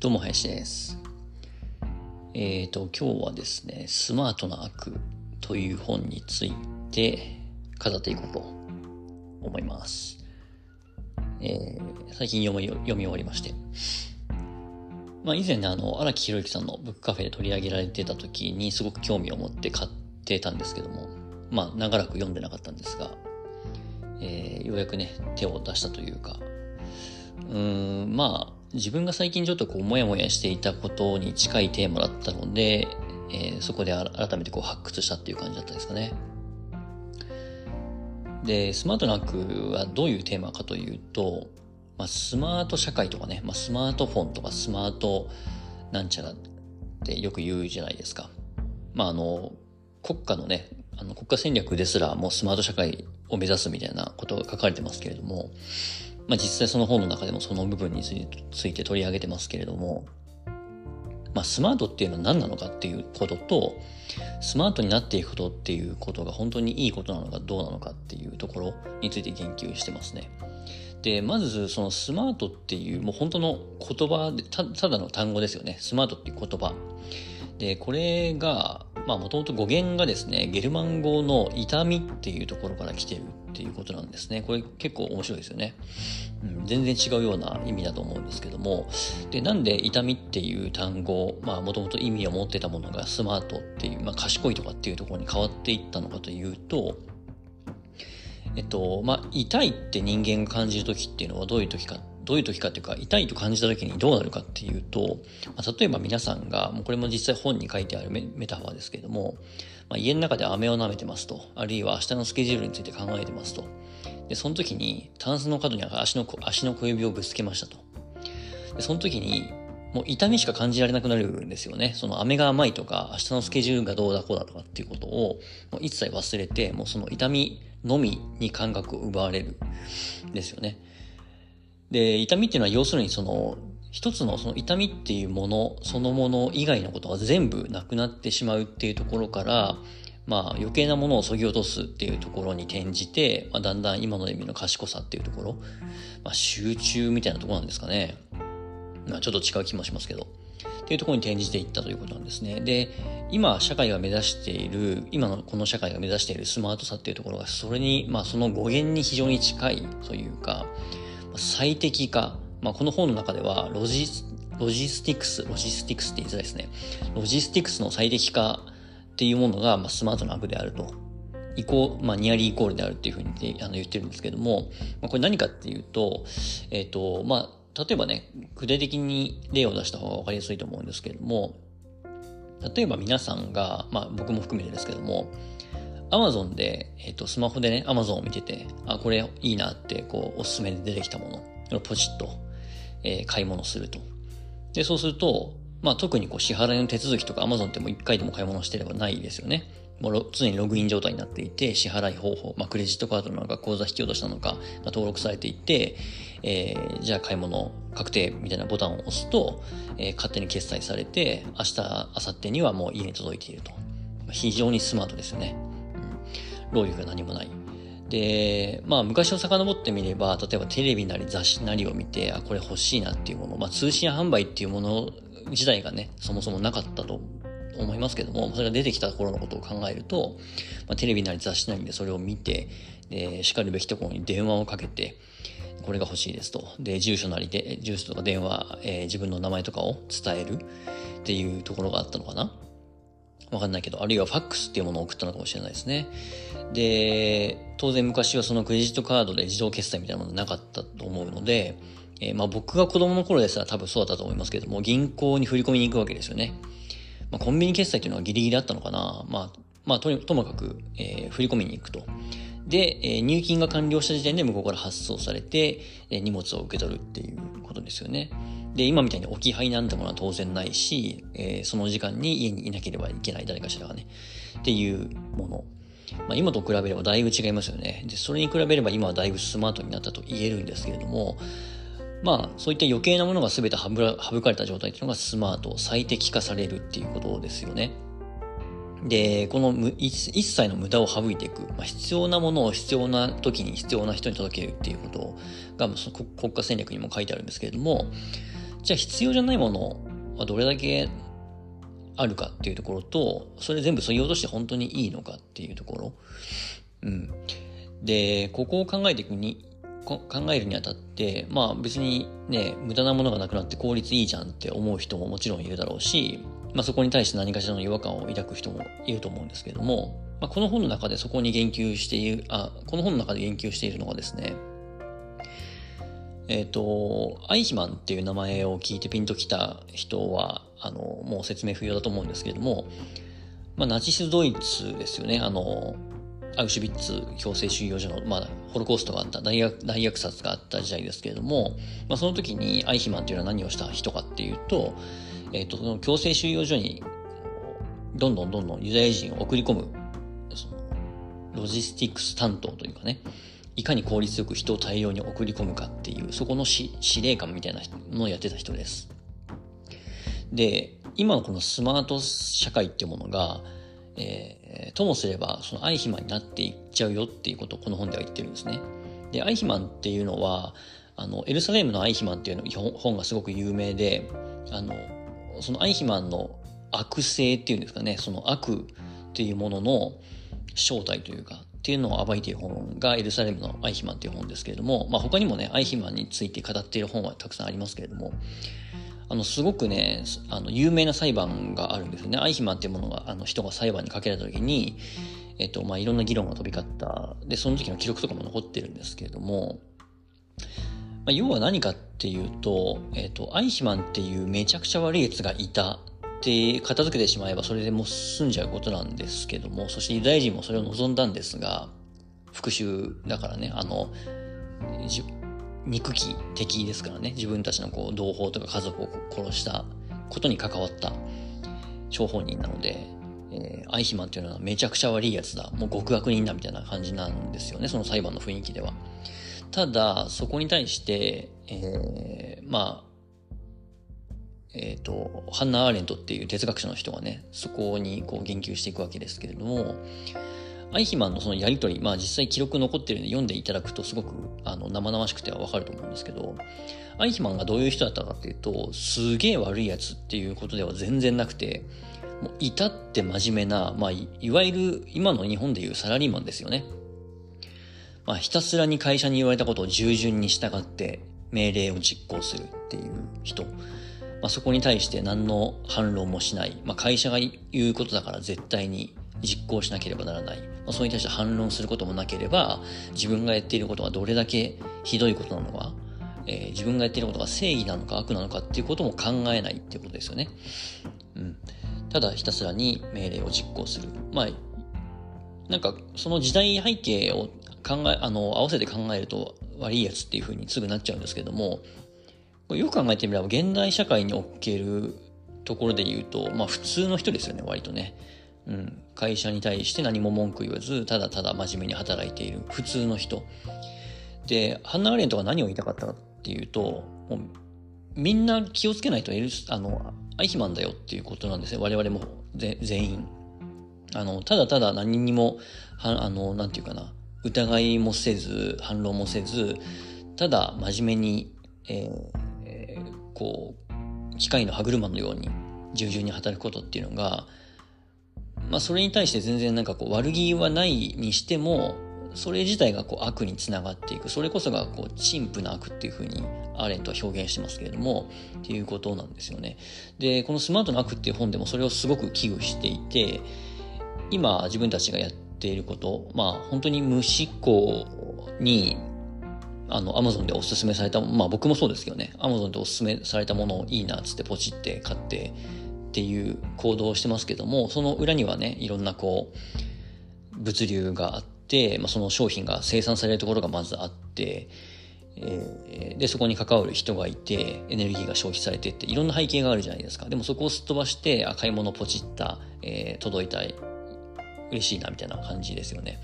どうも、林です。えっ、ー、と、今日はですね、スマートな悪という本について語っていこうと思います。えー、最近読み読み終わりまして。まあ、以前ね、あの、荒木宏之さんのブックカフェで取り上げられてた時にすごく興味を持って買ってたんですけども、まあ、長らく読んでなかったんですが、えー、ようやくね、手を出したというか、うーん、まあ、自分が最近ちょっとこう、もやもやしていたことに近いテーマだったので、えー、そこで改めてこう発掘したっていう感じだったんですかね。で、スマートなクはどういうテーマかというと、まあ、スマート社会とかね、まあ、スマートフォンとかスマートなんちゃらってよく言うじゃないですか。まあ、あの、国家のね、あの国家戦略ですらもうスマート社会を目指すみたいなことが書かれてますけれども、まあ、実際その本の中でもその部分について取り上げてますけれども、まあ、スマートっていうのは何なのかっていうことと、スマートになっていくことっていうことが本当にいいことなのかどうなのかっていうところについて言及してますね。で、まずそのスマートっていうもう本当の言葉でた、ただの単語ですよね。スマートっていう言葉。で、これが、まあもともと語源がですね、ゲルマン語の痛みっていうところから来てるっていうことなんですね。これ結構面白いですよね。うん、全然違うような意味だと思うんですけども。で、なんで痛みっていう単語、まあもともと意味を持ってたものがスマートっていう、まあ賢いとかっていうところに変わっていったのかというと、えっと、まあ痛いって人間が感じる時っていうのはどういう時かどういう時かっていうか、痛いと感じた時にどうなるかっていうと、まあ、例えば皆さんが、もうこれも実際本に書いてあるメタファーですけれども、まあ、家の中で飴を舐めてますと、あるいは明日のスケジュールについて考えてますと。で、その時に、タンスの角に足の足の小指をぶつけましたと。で、その時に、もう痛みしか感じられなくなるんですよね。その飴が甘いとか、明日のスケジュールがどうだこうだとかっていうことを、もう一切忘れて、もうその痛みのみに感覚を奪われるですよね。で、痛みっていうのは要するにその、一つのその痛みっていうものそのもの以外のことが全部なくなってしまうっていうところから、まあ余計なものを削ぎ落とすっていうところに転じて、まあ、だんだん今の意味の賢さっていうところ、まあ集中みたいなところなんですかね。まあちょっと違う気もしますけど。っていうところに転じていったということなんですね。で、今社会が目指している、今のこの社会が目指しているスマートさっていうところが、それに、まあその語源に非常に近いというか、最適化。まあ、この本の中ではロジ、ロジスティクス、ロジスティクスって言いづらいですね。ロジスティクスの最適化っていうものが、まあ、スマートな悪であると。イコまあ、ニアリーイコールであるっていうふうにあの言ってるんですけども、まあ、これ何かっていうと、えっ、ー、と、まあ、例えばね、具体的に例を出した方が分かりやすいと思うんですけども、例えば皆さんが、まあ僕も含めてですけども、アマゾンで、えっ、ー、と、スマホでね、アマゾンを見てて、あ、これいいなって、こう、おすすめで出てきたもの、ポチッと、えー、買い物すると。で、そうすると、まあ特にこう支払いの手続きとかアマゾンってもう一回でも買い物してればないですよね。もう常にログイン状態になっていて、支払い方法、まあクレジットカードなのか口座引き落としたのかが登録されていて、えー、じゃあ買い物確定みたいなボタンを押すと、えー、勝手に決済されて、明日、明後日にはもう家に届いていると。非常にスマートですよね。うん労力が何もない。で、まあ昔を遡ってみれば、例えばテレビなり雑誌なりを見て、あ、これ欲しいなっていうもの、まあ通信販売っていうもの自体がね、そもそもなかったと思いますけども、それが出てきた頃のことを考えると、まあ、テレビなり雑誌なりでそれを見て、で、しかるべきところに電話をかけて、これが欲しいですと。で、住所なりで、住所とか電話、えー、自分の名前とかを伝えるっていうところがあったのかな。わかんないけど、あるいはファックスっていうものを送ったのかもしれないですね。で、当然昔はそのクレジットカードで自動決済みたいなものなかったと思うので、えー、まあ僕が子供の頃ですら多分そうだったと思いますけども、銀行に振り込みに行くわけですよね。まあコンビニ決済っていうのはギリギリあったのかな。まあ、まあとともかく、えー、振り込みに行くと。で、えー、入金が完了した時点で向こうから発送されて、えー、荷物を受け取るっていうことですよね。で、今みたいに置き配なんてものは当然ないし、えー、その時間に家にいなければいけない誰かしらがね、っていうもの。まあ、今と比べればだいぶ違いますよね。で、それに比べれば今はだいぶスマートになったと言えるんですけれども、まあ、そういった余計なものが全て省かれた状態っていうのがスマート、最適化されるっていうことですよね。で、この一切の無駄を省いていく、まあ、必要なものを必要な時に必要な人に届けるっていうことが、国家戦略にも書いてあるんですけれども、じゃあ必要じゃないものはどれだけあるかっていうところと、それ全部そぎ落として本当にいいのかっていうところ。うん。で、ここを考えていくに、考えるにあたって、まあ別にね、無駄なものがなくなって効率いいじゃんって思う人ももちろんいるだろうし、まあそこに対して何かしらの違和感を抱く人もいると思うんですけども、まあ、この本の中でそこに言及している、あ、この本の中で言及しているのがですね、えっ、ー、と、アイヒマンっていう名前を聞いてピンときた人は、あの、もう説明不要だと思うんですけれども、まあ、ナチスドイツですよね。あの、アウシュビッツ強制収容所の、まあ、ホロコーストがあった大虐、大虐殺があった時代ですけれども、まあ、その時にアイヒマンというのは何をした人かっていうと、えっ、ー、と、その強制収容所に、どんどんどんどんユダヤ人を送り込む、その、ロジスティックス担当というかね、いかに効率よく人を大量に送り込むかっていう、そこの司令官みたいなのをやってた人です。で、今のこのスマート社会っていうものが、えー、ともすれば、そのアイヒマンになっていっちゃうよっていうことをこの本では言ってるんですね。で、アイヒマンっていうのは、あの、エルサレムのアイヒマンっていうの本がすごく有名で、あの、そのアイヒマンの悪性っていうんですかね、その悪っていうものの正体というか、っていうのを暴いている本がエルサレムのアイヒマンっていう本ですけれども、まあ、他にもね、アイヒマンについて語っている本はたくさんありますけれども、あの、すごくね、あの、有名な裁判があるんですよね。アイヒマンっていうものが、あの、人が裁判にかけられた時に、えっと、まあ、いろんな議論が飛び交った。で、その時の記録とかも残ってるんですけれども、まあ、要は何かっていうと、えっと、アイヒマンっていうめちゃくちゃ悪い奴がいたって片付けてしまえばそれでもう済んじゃうことなんですけども、そしてユダヤ人もそれを望んだんですが、復讐だからね、あの、憎き敵ですからね、自分たちのこう同胞とか家族を殺したことに関わった張本人なので、えー、アイヒマンっていうのはめちゃくちゃ悪いやつだ、もう極悪人だみたいな感じなんですよね、その裁判の雰囲気では。ただ、そこに対して、えー、まあ、えっ、ー、と、ハンナ・アーレントっていう哲学者の人がね、そこにこう言及していくわけですけれども、アイヒマンのそのやりとり、まあ実際記録残ってるんで読んでいただくとすごくあの生々しくてはわかると思うんですけど、アイヒマンがどういう人だったかっていうと、すげえ悪いやつっていうことでは全然なくて、もう至って真面目な、まあいわゆる今の日本でいうサラリーマンですよね。まあひたすらに会社に言われたことを従順に従って命令を実行するっていう人。まあ、そこに対して何の反論もしない。まあ、会社が言うことだから絶対に実行しなければならない。まあ、それに対して反論することもなければ、自分がやっていることがどれだけひどいことなのか、えー、自分がやっていることが正義なのか悪なのかっていうことも考えないっていうことですよね。うん。ただひたすらに命令を実行する。まあ、なんかその時代背景を考え、あの、合わせて考えると悪いやつっていうふうにすぐなっちゃうんですけども、よく考えてみれば現代社会におけるところで言うと、まあ普通の人ですよね、割とね。うん。会社に対して何も文句言わず、ただただ真面目に働いている普通の人。で、ハンナ・アーレントが何を言いたかったかっていうと、もうみんな気をつけないとエルス、あの、アイヒマンだよっていうことなんですね。我々も全員。あの、ただただ何にも、はあの、なんていうかな、疑いもせず、反論もせず、ただ真面目に、えーこう、機械の歯車のように従順に働くことっていうのが、まあそれに対して全然なんかこう悪気はないにしても、それ自体がこう悪につながっていく。それこそがこう陳腐な悪っていうふうにアーレントは表現してますけれども、っていうことなんですよね。で、このスマートな悪っていう本でもそれをすごく危惧していて、今自分たちがやっていること、まあ本当に無執行にあの、アマゾンでおすすめされた、まあ僕もそうですけどね、アマゾンでおすすめされたものをいいなっつってポチって買ってっていう行動をしてますけども、その裏にはね、いろんなこう、物流があって、まあ、その商品が生産されるところがまずあって、え、で、そこに関わる人がいて、エネルギーが消費されてって、いろんな背景があるじゃないですか。でもそこをすっ飛ばして、あ、買い物ポチった、えー、届いた、嬉しいな、みたいな感じですよね。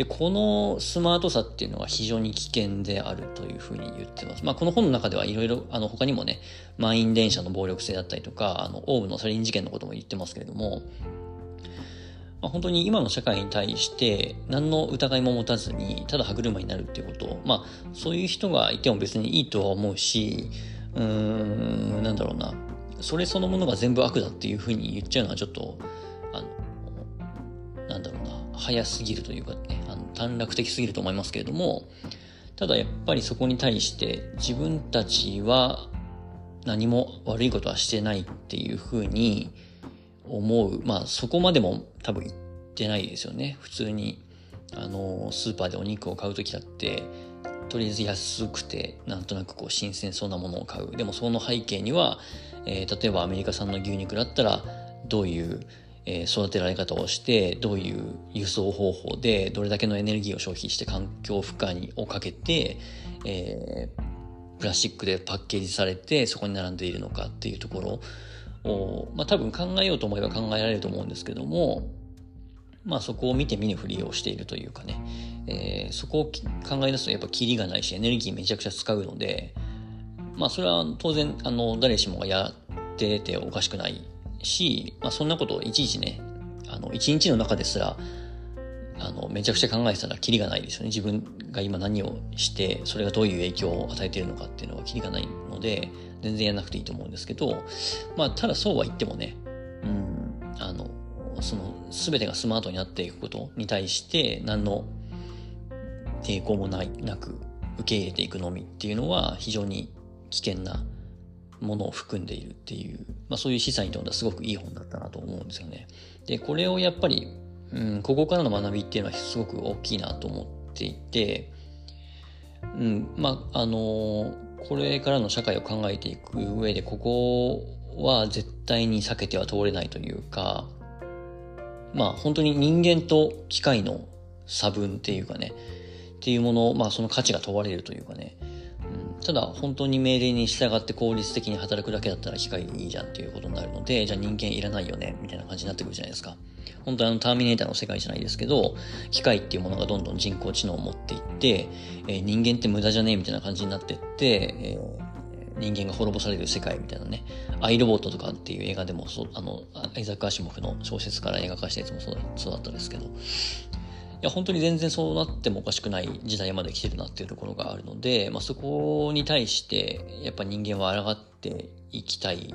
で、このスマートさっていうのは非常に危険であるというふうに言ってます。まあ、この本の中ではいろいろ、あの、他にもね、満員電車の暴力性だったりとか、あの、オウムのサリン事件のことも言ってますけれども、まあ、本当に今の社会に対して何の疑いも持たずにただ歯車になるっていうことまあそういう人がいても別にいいとは思うしうーん、なんだろうな。それそのものが全部悪だっていうふうに言っちゃうのはちょっと、あの、なんだろうな、早すぎるというかね、短絡的すぎると思いますけれども、ただやっぱりそこに対して自分たちは何も悪いことはしてないっていうふうに思う。まあそこまでも多分言ってないですよね。普通に、あの、スーパーでお肉を買うときだって、とりあえず安くて、なんとなくこう新鮮そうなものを買う。でもその背景には、えー、例えばアメリカ産の牛肉だったら、どういう、えー、育てられ方をして、どういう輸送方法で、どれだけのエネルギーを消費して環境負荷にをかけて、えー、プラスチックでパッケージされて、そこに並んでいるのかっていうところを、まあ多分考えようと思えば考えられると思うんですけども、まあそこを見て見ぬふりをしているというかね、えー、そこを考え出すとやっぱキリがないしエネルギーめちゃくちゃ使うので、まあそれは当然あの誰しもがやってておかしくないし、まあそんなことをいちいちね、あの一日の中ですらあの、めちゃくちゃ考えてたらキリがないですよね。自分が今何をして、それがどういう影響を与えているのかっていうのはキリがないので、全然やらなくていいと思うんですけど、まあ、ただそうは言ってもね、うん、あの、その全てがスマートになっていくことに対して何の抵抗もないなく受け入れていくのみっていうのは非常に危険なものを含んでいるっていう、まあ、そういう示唆にとってはすごくいい本だったなと思うんですよね。でこれをやっぱり、うん、ここからの学びっていうのはすごく大きいなと思っていて、うん、まああのこれからの社会を考えていく上でここは絶対に避けては通れないというかまあ本当に人間と機械の差分っていうかね、っていうもの、まあその価値が問われるというかね、ただ本当に命令に従って効率的に働くだけだったら機械いいじゃんっていうことになるので、じゃあ人間いらないよね、みたいな感じになってくるじゃないですか。本当にあのターミネーターの世界じゃないですけど、機械っていうものがどんどん人工知能を持っていって、えー、人間って無駄じゃねえみたいな感じになってって、えー人間が滅ぼされる世界みたいなね、アイロボットとかっていう映画でもそう、あの、アイザック・アシモフの小説から映画化したやつもそうだったんですけど、や、本当に全然そうなってもおかしくない時代まで来てるなっていうところがあるので、まあ、そこに対して、やっぱ人間は抗っていきたい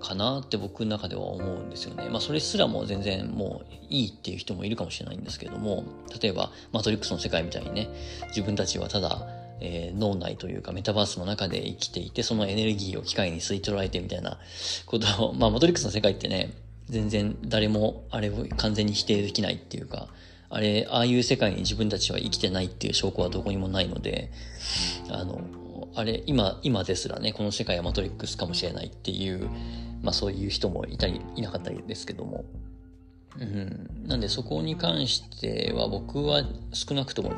かなって僕の中では思うんですよね。まあそれすらも全然もういいっていう人もいるかもしれないんですけども、例えばマトリックスの世界みたいにね、自分たちはただえー、脳内というかメタバースの中で生きていて、そのエネルギーを機械に吸い取られてみたいなことを、まあ、マトリックスの世界ってね、全然誰もあれを完全に否定できないっていうか、あれ、ああいう世界に自分たちは生きてないっていう証拠はどこにもないので、あの、あれ、今、今ですらね、この世界はマトリックスかもしれないっていう、まあそういう人もいたり、いなかったりですけども。うん。なんでそこに関しては僕は少なくとも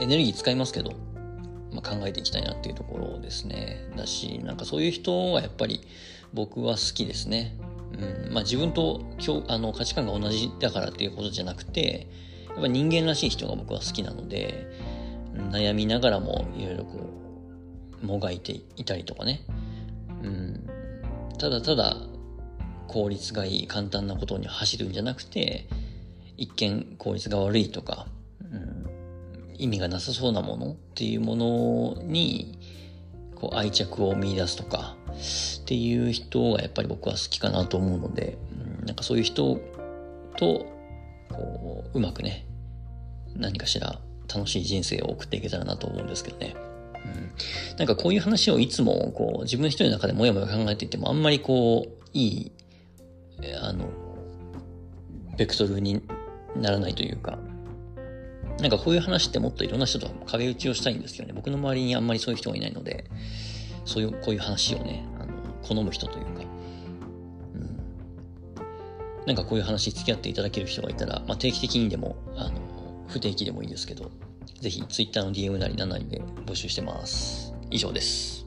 エネルギー使いますけど、まあ、考えていきたいなっていうところですね。だし、なんかそういう人はやっぱり僕は好きですね。うん、まあ自分とあの価値観が同じだからっていうことじゃなくて、やっぱ人間らしい人が僕は好きなので、悩みながらもいろいろこう、もがいていたりとかね。うん、ただただ効率がいい簡単なことに走るんじゃなくて、一見効率が悪いとか、意味がなさそうなものっていうものにこう愛着を見出すとかっていう人がやっぱり僕は好きかなと思うので、うん、なんかそういう人とこううまくね何かしら楽しい人生を送っていけたらなと思うんですけどね。うん、なんかこういう話をいつもこう自分一人の中でもやもや考えていてもあんまりこういいあのベクトルにならないというか。なんかこういう話ってもっといろんな人と壁打ちをしたいんですけどね、僕の周りにあんまりそういう人がいないので、そういう、こういう話をね、好む人というか、うん。なんかこういう話付き合っていただける人がいたら、まあ、定期的にでも、あの、不定期でもいいですけど、是非 Twitter の DM なり何なりで募集してます。以上です。